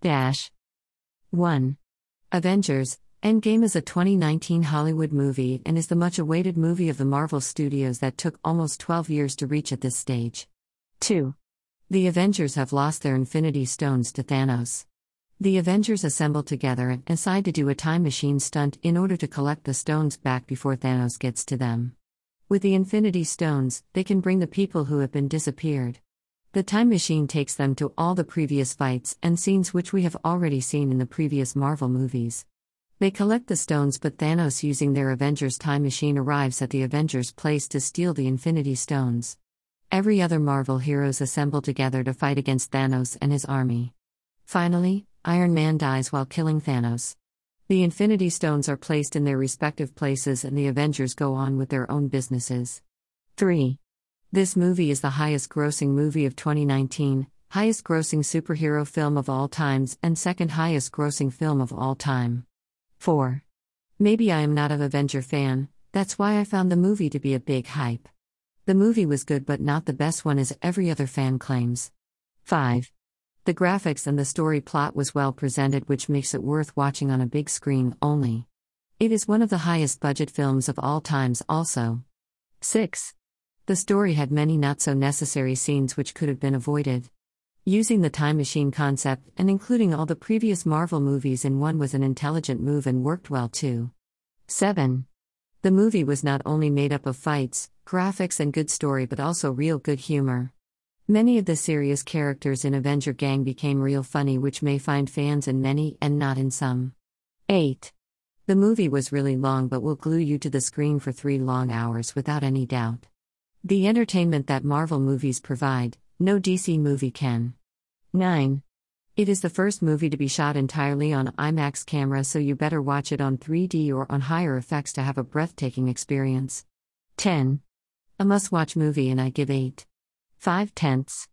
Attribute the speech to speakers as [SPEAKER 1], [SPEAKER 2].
[SPEAKER 1] Dash 1. Avengers Endgame is a 2019 Hollywood movie and is the much awaited movie of the Marvel Studios that took almost 12 years to reach at this stage. 2. The Avengers have lost their Infinity Stones to Thanos. The Avengers assemble together and decide to do a time machine stunt in order to collect the stones back before Thanos gets to them. With the Infinity Stones, they can bring the people who have been disappeared. The time machine takes them to all the previous fights and scenes which we have already seen in the previous Marvel movies. They collect the stones, but Thanos, using their Avengers time machine, arrives at the Avengers' place to steal the Infinity Stones. Every other Marvel heroes assemble together to fight against Thanos and his army. Finally, Iron Man dies while killing Thanos. The Infinity Stones are placed in their respective places and the Avengers go on with their own businesses. 3. This movie is the highest grossing movie of 2019, highest grossing superhero film of all times, and second highest grossing film of all time. 4. Maybe I am not a Avenger fan, that's why I found the movie to be a big hype. The movie was good but not the best one as every other fan claims. 5. The graphics and the story plot was well presented, which makes it worth watching on a big screen only. It is one of the highest budget films of all times, also. 6. The story had many not so necessary scenes which could have been avoided. Using the time machine concept and including all the previous Marvel movies in one was an intelligent move and worked well too. 7. The movie was not only made up of fights, graphics, and good story but also real good humor. Many of the serious characters in Avenger Gang became real funny, which may find fans in many and not in some. 8. The movie was really long but will glue you to the screen for three long hours without any doubt. The entertainment that Marvel movies provide, no DC movie can. 9. It is the first movie to be shot entirely on IMAX camera, so you better watch it on 3D or on higher effects to have a breathtaking experience. 10. A must watch movie, and I give 8. 5 tenths.